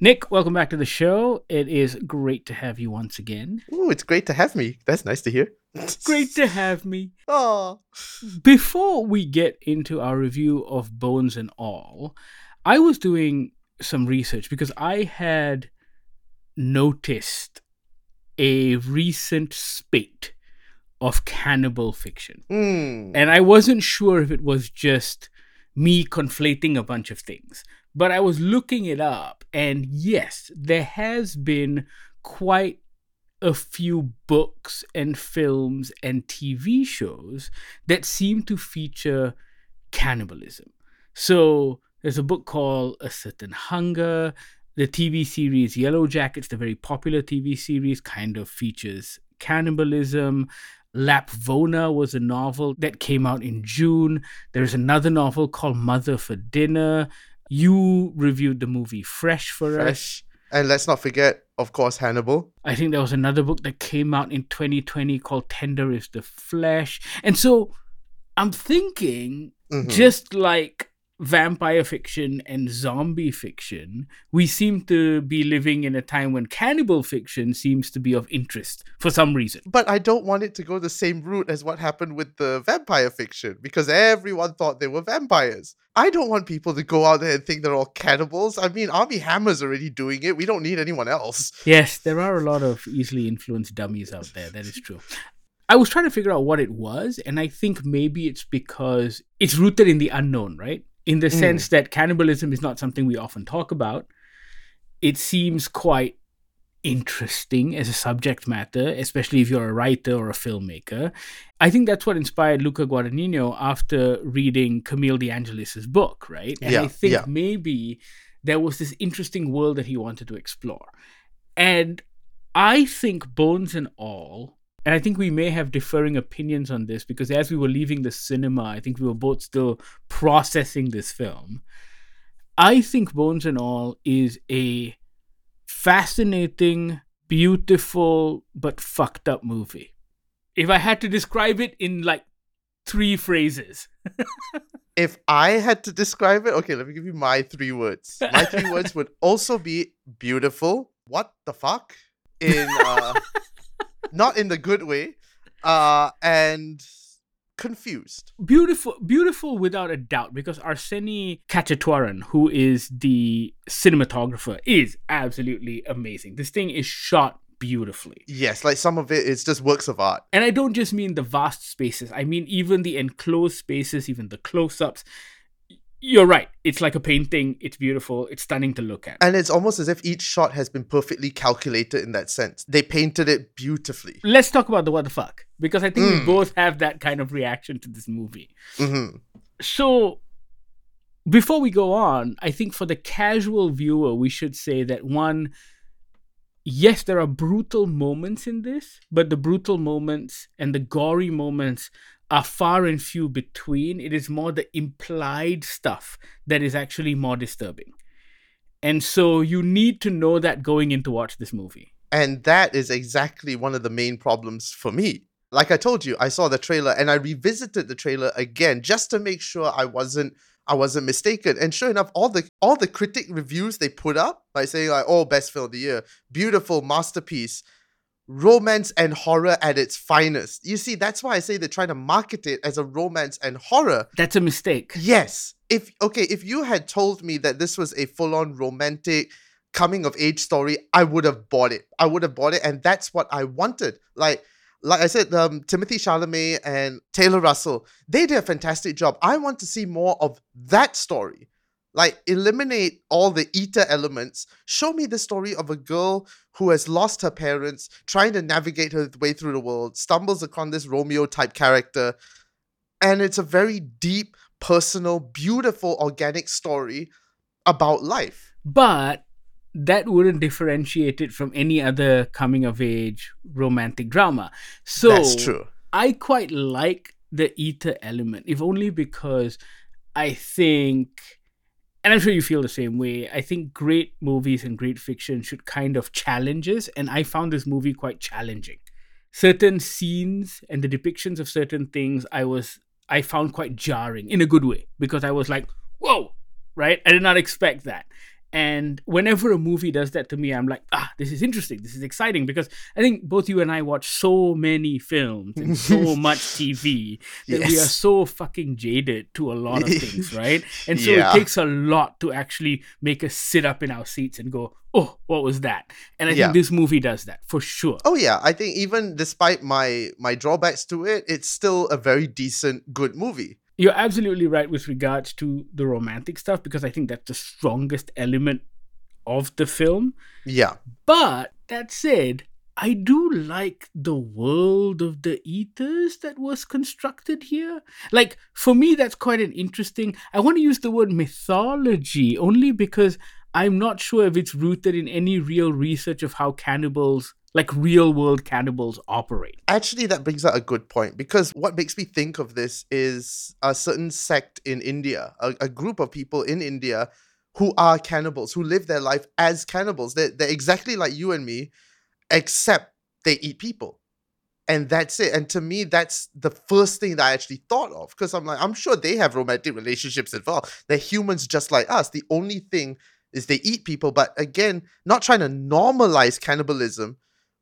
Nick, welcome back to the show. It is great to have you once again. Oh, it's great to have me. That's nice to hear. Great to have me. Oh, Before we get into our review of Bones and All, I was doing some research because I had noticed a recent spate of cannibal fiction. mm. And I wasn't sure if it was just me conflating a bunch of things. But I was looking it up, and yes, there has been quite a few books and films and TV shows that seem to feature cannibalism. So there's a book called A Certain Hunger. The TV series Yellow Jackets, the very popular TV series, kind of features cannibalism. Lapvona was a novel that came out in June. There's another novel called Mother for Dinner. You reviewed the movie Fresh for us. And let's not forget, of course, Hannibal. I think there was another book that came out in 2020 called Tender is the Flesh. And so I'm thinking, Mhm. just like vampire fiction and zombie fiction, we seem to be living in a time when cannibal fiction seems to be of interest for some reason. But I don't want it to go the same route as what happened with the vampire fiction because everyone thought they were vampires. I don't want people to go out there and think they're all cannibals. I mean, Armie Hammer's already doing it. We don't need anyone else. Yes, there are a lot of easily influenced dummies out there. That is true. I was trying to figure out what it was, and I think maybe it's because it's rooted in the unknown, right? In the Mm. sense that cannibalism is not something we often talk about. It seems quite interesting as a subject matter, especially if you're a writer or a filmmaker. I think that's what inspired Luca Guadagnino after reading Camille De Angelis's book, right? And I think yeah. maybe there was this interesting world that he wanted to explore. And I think Bones and All, and I think we may have differing opinions on this because as we were leaving the cinema, I think we were both still processing this film. I think Bones and All is a fascinating, beautiful, but fucked up movie. If I had to describe it in like three phrases, If I had to describe it, okay, let me give you my three words. My three words would also be beautiful. What the fuck? In uh not in the good way. Uh and confused. beautiful beautiful without a doubt because Arseni Khachaturan who is the cinematographer is absolutely amazing this thing is shot beautifully Yes, like some of it is just works of art. and i don't just mean the vast spaces i mean even the enclosed spaces even the close-ups you're right it's like a painting it's beautiful it's stunning to look at And it's almost as if each shot has been perfectly calculated in that sense. They painted it beautifully. let's talk about the what the fuck because i think we Mm. both have that kind of reaction to this movie hmm so before we go on i think for the casual viewer we should say that one yes there are brutal moments in this but the brutal moments and the gory moments are far and few between it is more the implied stuff that is actually more disturbing and so you need to know that going in to watch this movie And that is exactly one of the main problems for me. Like I told you, I saw the trailer and I revisited the trailer again just to make sure I wasn't I wasn't mistaken. And sure enough, all the all the critic reviews they put up, like saying like, oh, best film of the year, beautiful masterpiece, romance and horror at its finest. You see, that's why I say they're trying to market it as a romance and horror. that's a mistake Yes. If okay, if you had told me that this was a full-on romantic coming of age story, I would have bought it. I would have bought it, and that's what I wanted. Like, like I said, um, Timothée Chalamet and Taylor Russell, they did a fantastic job. I want to see more of that story. Like, eliminate all the eater elements. Show me the story of a girl who has lost her parents, trying to navigate her way through the world, stumbles upon this Romeo type character, and it's a very deep, personal, beautiful, organic story about life. but that wouldn't differentiate it from any other coming of age romantic drama. So That's true. I quite like the eater element, if only because I think, and I'm sure you feel the same way. I think great movies and great fiction should kind of challenge us, and I found this movie quite challenging. Certain scenes and the depictions of certain things, I was I found quite jarring in a good way because I was like, "Whoa!" Right? I did not expect that, And whenever a movie does that to me, I'm like, ah, this is interesting. This is exciting because I think both you and I watch so many films and so much TV that we are so fucking jaded to a lot of things, right? And so Yeah. it takes a lot to actually make us sit up in our seats and go, oh, what was that? And I Yeah. think this movie does that for sure. Oh yeah, I think even despite my my drawbacks to it, it's still a very decent, good movie. You're absolutely right with regards to the romantic stuff because I think that's the strongest element of the film. Yeah. But that said, I do like the world of the eaters that was constructed here. Like, for me, that's quite an interesting. I want to use the word mythology only because I'm not sure if it's rooted in any real research of how cannibals, like real world cannibals, operate. Actually, that brings up a good point because what makes me think of this is a certain sect in India, a, a group of people in India who are cannibals, who live their life as cannibals. They're, they're exactly like you and me, except they eat people. And that's it. And to me, that's the first thing that I actually thought of because I'm like, I'm sure they have romantic relationships as well. They're humans just like us. The only thing is they eat people. But again, not trying to normalize cannibalism,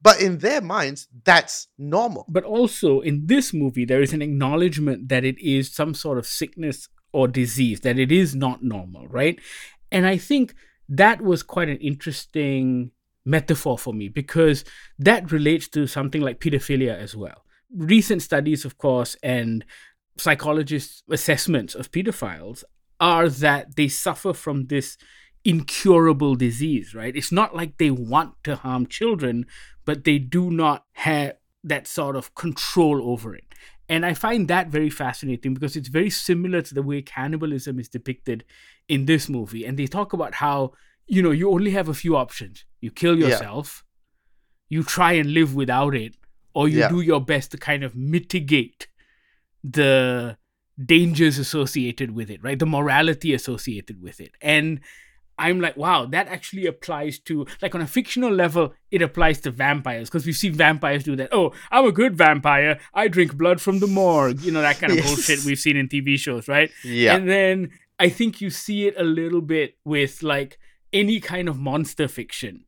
but in their minds, that's normal. But also in this movie, there is an acknowledgement that it is some sort of sickness or disease, that it is not normal, right? And I think that was quite an interesting metaphor for me because that relates to something like pedophilia as well. Recent studies, of course, and psychologists' assessments of pedophiles are that they suffer from this incurable disease, right? It's not like they want to harm children, but they do not have that sort of control over it. And I find that very fascinating because it's very similar to the way cannibalism is depicted in this movie. And they talk about how, you know, you only have a few options. You kill Yeah. yourself, you try and live without it, or you Yeah. do your best to kind of mitigate the dangers associated with it, right? The morality associated with it. And I'm like, wow, that actually applies to, like, on a fictional level, it applies to vampires because we've seen vampires do that. Oh, I'm a good vampire. I drink blood from the morgue. You know, that kind of Yes. bullshit we've seen in TV shows, right? Yeah. And then I think you see it a little bit with, like, any kind of monster fiction.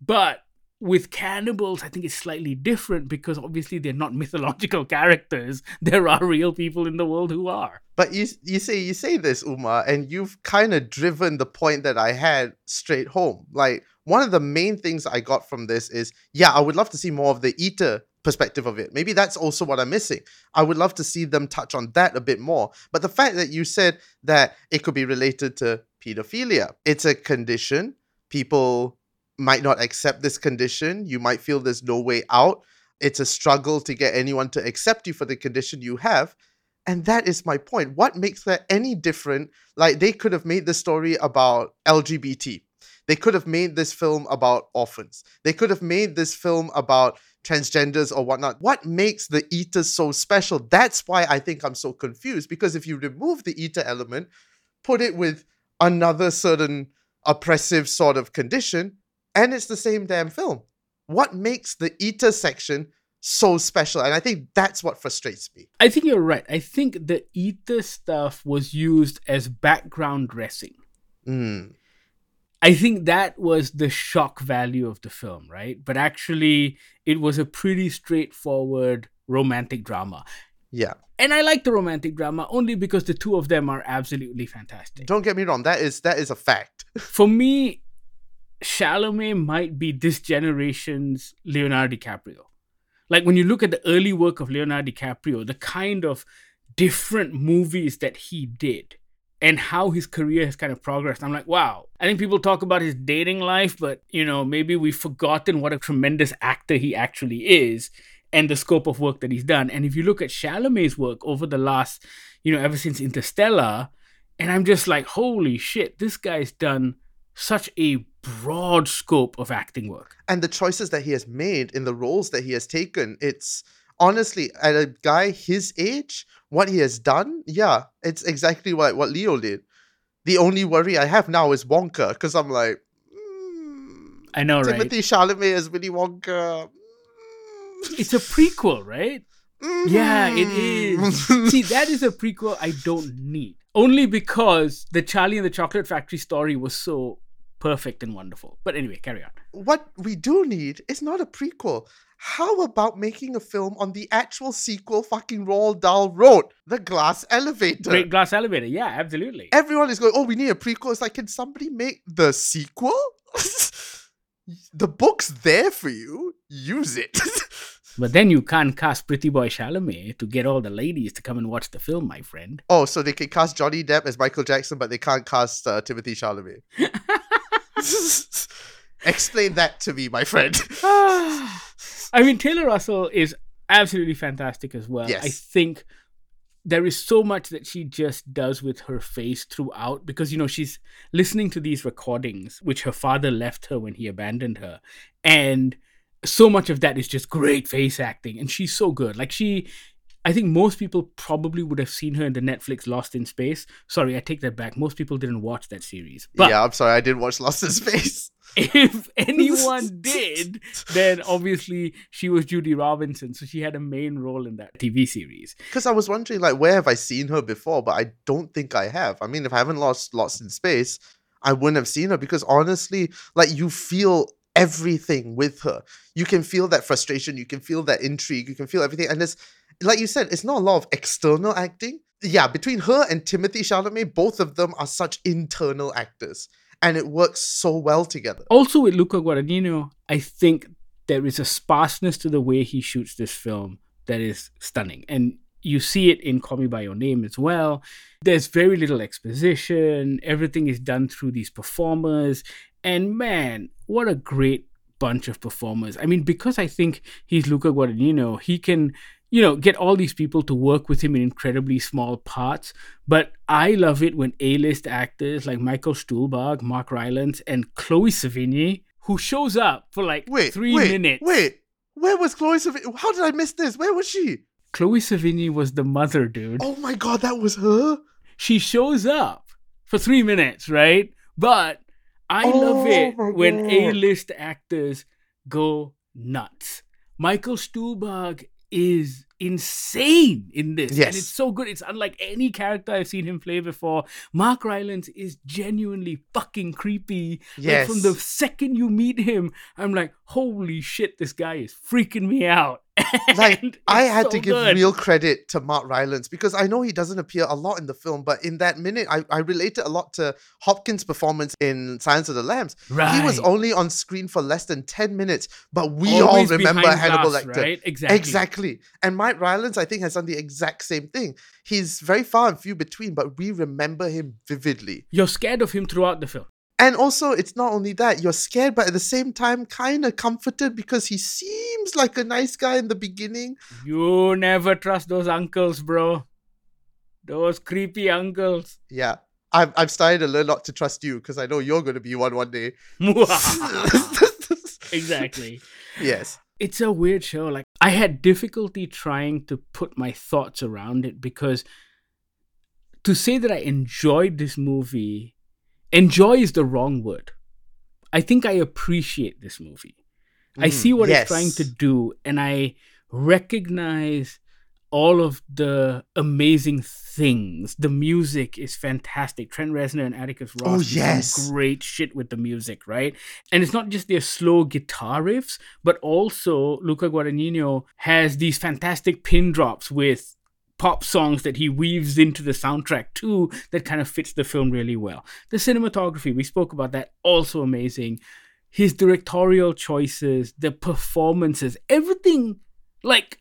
But with cannibals, I think it's slightly different because obviously they're not mythological characters. There are real people in the world who are. But you you say you say this, Uma, and you've kind of driven the point that I had straight home. Like one of the main things I got from this is, yeah, I would love to see more of the eater perspective of it. Maybe that's also what I'm missing. I would love to see them touch on that a bit more. But the fact that you said that it could be related to pedophilia, it's a condition. People might not accept this condition. You might feel there's no way out. It's a struggle to get anyone to accept you for the condition you have. And that is my point. What makes that any different? Like, they could have made the story about LGBT. They could have made this film about orphans. They could have made this film about transgenders or whatnot. What makes the eaters so special? That's why I think I'm so confused. Because if you remove the eater element, put it with another certain oppressive sort of condition, and it's the same damn film. What makes the eater section so special? And I think that's what frustrates me. I think you're right. I think the eater stuff was used as background dressing. Mm. I think that was the shock value of the film, right? But actually, it was a pretty straightforward romantic drama. Yeah. And I like the romantic drama only because the two of them are absolutely fantastic. Don't get me wrong. That is that is a fact. For me, Chalamet might be this generation's Leonardo DiCaprio. Like when you look at the early work of Leonardo DiCaprio, the kind of different movies that he did and how his career has kind of progressed. I'm like, wow. I think people talk about his dating life, but you know, maybe we've forgotten what a tremendous actor he actually is and the scope of work that he's done. And if you look at Chalamet's work over the last, you know, ever since Interstellar, and I'm just like, holy shit, this guy's done such a broad scope of acting work. And the choices that he has made in the roles that he has taken, it's honestly at a guy his age, what he has done, yeah, it's exactly what what Leo did. The only worry I have now is Wonka, because I'm like, mm, I know, right? Timothée Chalamet as Willy Wonka. mm, It's a prequel, right? Yeah, it is. mm. See, that is a prequel I don't need. Only because the Charlie and the Chocolate Factory story was so perfect and wonderful. But anyway, carry on. What we do need is not a prequel. How about making a film on the actual sequel fucking Roald Dahl wrote, The Glass Elevator? Great glass elevator. Yeah, absolutely. Everyone is going, oh, we need a prequel. It's like, can somebody make the sequel? the book's there for you. Use it. But then you can't cast Pretty Boy Chalamet to get all the ladies to come and watch the film, my friend. oh, so they can cast Johnny Depp as Michael Jackson, but they can't cast uh, Timothée Chalamet. Explain that to me, my friend. I mean, Taylor Russell is absolutely fantastic as well. Yes. I think there is so much that she just does with her face throughout because, you know, she's listening to these recordings, which her father left her when he abandoned her. And so much of that is just great face acting. And she's so good. Like, she. I think most people probably would have seen her in the Netflix Lost in Space. Sorry, I take that back. Most people didn't watch that series. But yeah, I'm sorry, I didn't watch Lost in Space. if anyone did, then obviously she was Judy Robinson, so she had a main role in that TV series. Because I was wondering, like, where have I seen her before? But I don't think I have. I mean, if I haven't lost Lost in Space, I wouldn't have seen her because honestly, like, you feel everything with her. You can feel that frustration, you can feel that intrigue, you can feel everything. And it's, like you said, it's not a lot of external acting. Yeah, between her and Timothée Chalamet, both of them are such internal actors. And it works so well together. Also, with Luca Guadagnino, I think there is a sparseness to the way he shoots this film that is stunning. And you see it in Call Me By Your Name as well. There's very little exposition, everything is done through these performers. And man, what a great bunch of performers. I mean, because I think he's Luca Guadagnino, he can you know, get all these people to work with him in incredibly small parts. But I love it when A-list actors like Michael Stuhlbarg, Mark Rylance, and Chloe Sevigny, who shows up for like Wait, three wait, minutes. Wait, where was Chloe Sevigny? How did I miss this? Where was she? Chloe Sevigny was the mother, dude. Oh my god, that was her? She shows up for three minutes, right? But I love Oh it when A-list actors go nuts. Michael Stuhlbarg is insane in this. And it's so good. It's unlike any character I've seen him play before. Mark Rylance is genuinely fucking creepy. Like from the second you meet him, I'm like, holy shit, this guy is freaking me out. Like, I had so to give good. real credit to Mark Rylance because I know he doesn't appear a lot in the film, but in that minute, I, I related a lot to Hopkins' performance in Silence of the Lambs. He was only on screen for less than 10 minutes, but we all remember Hannibal glass, Lecter. right? Exactly. Exactly. And Mike Rylance, I think, has done the exact same thing. He's very far and few between, but we remember him vividly. You're scared of him throughout the film. And also, it's not only that, you're scared, but at the same time, kind of comforted because he seems like a nice guy in the beginning. You never trust those uncles, bro. Those creepy uncles. Yeah. I've, I've started to learn not to trust you because I know you're going to be one one day. exactly. yes. It's a weird show. Like, I had difficulty trying to put my thoughts around it because to say that I enjoyed this movie, enjoy is the wrong word. I think I appreciate this movie. I Mm, see what yes. it's trying to do, and I recognize all of the amazing things. The music is fantastic. Trent Reznor and Atticus Ross Oh, do some yes. great shit with the music, right? And it's not just their slow guitar riffs, but also Luca Guadagnino has these fantastic pin drops with pop songs that he weaves into the soundtrack too that kind of fits the film really well. The cinematography, we spoke about that, also amazing. His directorial choices, the performances, everything like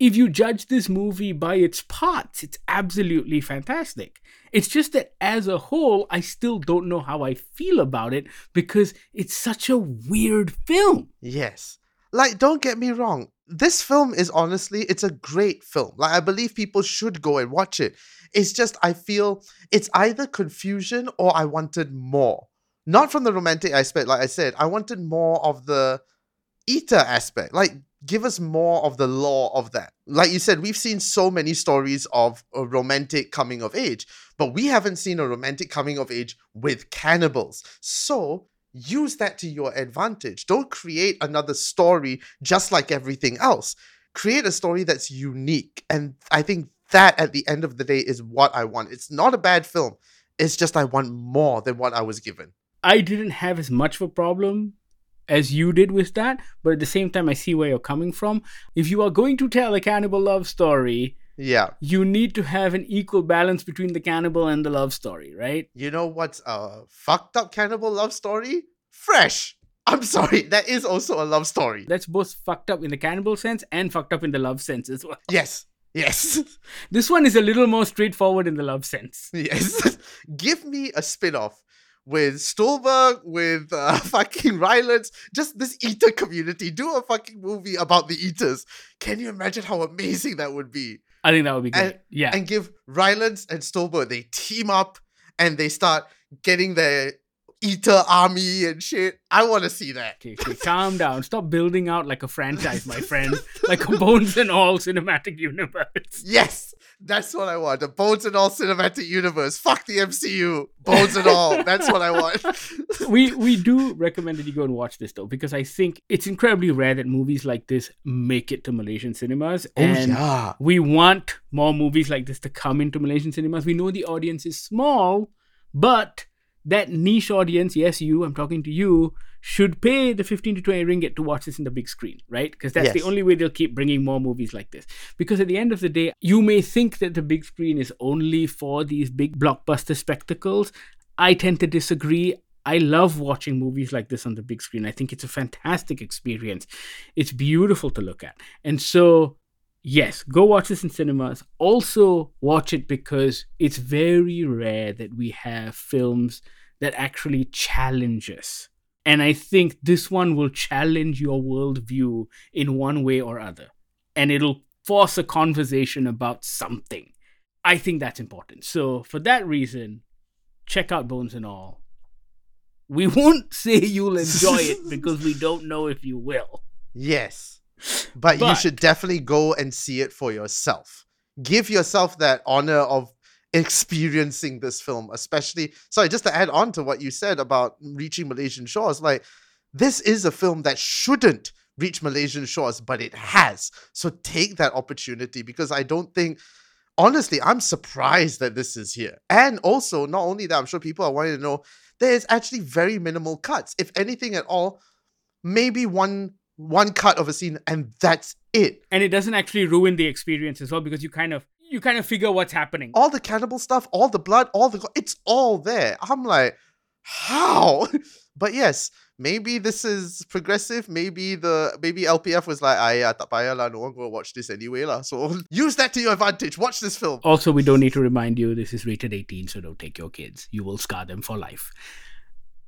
if you judge this movie by its parts, it's absolutely fantastic. It's just that as a whole, I still don't know how I feel about it because it's such a weird film. Yes. Like, don't get me wrong. This film is honestly, it's a great film. Like, I believe people should go and watch it. It's just, I feel it's either confusion or I wanted more. Not from the romantic aspect, like I said. I wanted more of the eater aspect. Like, give us more of the law of that. Like you said, we've seen so many stories of a romantic coming of age, but we haven't seen a romantic coming of age with cannibals. So, use that to your advantage. Don't create another story just like everything else. Create a story that's unique. And I think that at the end of the day is what I want. It's not a bad film. It's just I want more than what I was given. I didn't have as much of a problem as you did with that, but at the same time, I see where you're coming from. If you are going to tell a cannibal love story, Yeah. you need to have an equal balance between the cannibal and the love story, right? You know what's a fucked up cannibal love story? Fresh. I'm sorry, that is also a love story. That's both fucked up in the cannibal sense and fucked up in the love sense as well. Yes. Yes. This one is a little more straightforward in the love sense. yes. Give me a spin-off with Stuhlbarg, with uh, fucking Rylance, just this eater community. Do a fucking movie about the eaters. Can you imagine how amazing that would be? I think that would be great. And- yeah. and give Rylance and Stuhlbarg they team up and they start getting their eater army and shit. I want to see that. Okay, okay, calm down. Stop building out like a franchise, my friend. like a bones and all cinematic universe. Yes, that's what I want. A bones and all cinematic universe. Fuck the MCU. Bones and all. That's what I want. we we do recommend that you go and watch this though, because I think it's incredibly rare that movies like this make it to Malaysian cinemas. and Oh, yeah. we want more movies like this to come into Malaysian cinemas. We know the audience is small, but that niche audience, yes, you, I'm talking to you, should pay the 15 to 20 ringgit to watch this in the big screen, right? Because that's the only way they'll keep bringing more movies like this. Because at the end of the day, you may think that the big screen is only for these big blockbuster spectacles. I tend to disagree. I love watching movies like this on the big screen. I think it's a fantastic experience. It's beautiful to look at. And so, yes, go watch this in cinemas. Also, watch it because it's very rare that we have films that actually challenge us. And I think this one will challenge your worldview in one way or other. And it'll force a conversation about something. I think that's important. So, for that reason, check out Bones and All. We won't say you'll enjoy it because we don't know if you will. Yes. But, you should definitely go and see it for yourself. Give yourself that honor of experiencing this film, especially. Sorry, just to add on to what you said about reaching Malaysian shores, like, this is a film that shouldn't reach Malaysian shores, but it has. So take that opportunity because I don't think. Honestly, I'm surprised that this is here. And also, not only that, I'm sure people are wanting to know there's actually very minimal cuts. If anything at all, maybe one one cut of a scene and that's it. And it doesn't actually ruin the experience as well because you kind of you kind of figure what's happening. All the cannibal stuff, all the blood, all the it's all there. I'm like, how? but yes, maybe this is progressive. Maybe the maybe LPF was like, yeah, tak payah lah, no one go watch this anyway lah. So use that to your advantage. Watch this film. Also, we don't need to remind you this is rated 18, so don't take your kids. You will scar them for life.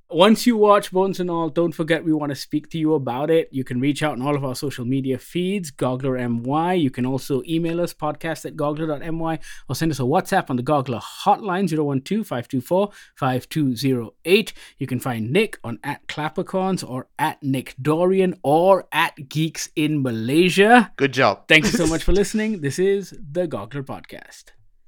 Once you watch Bones and All, don't forget we want to speak to you about it. You can reach out on all of our social media feeds, Goggler MY. You can also email us, podcast at goggler.my, or send us a WhatsApp on the Goggler hotline, 012-524-5208. You can find Nick on at Clappercorns or at Nick Dorian or at Geeks in Malaysia. Good job. Thank you so much for listening. This is the Goggler Podcast.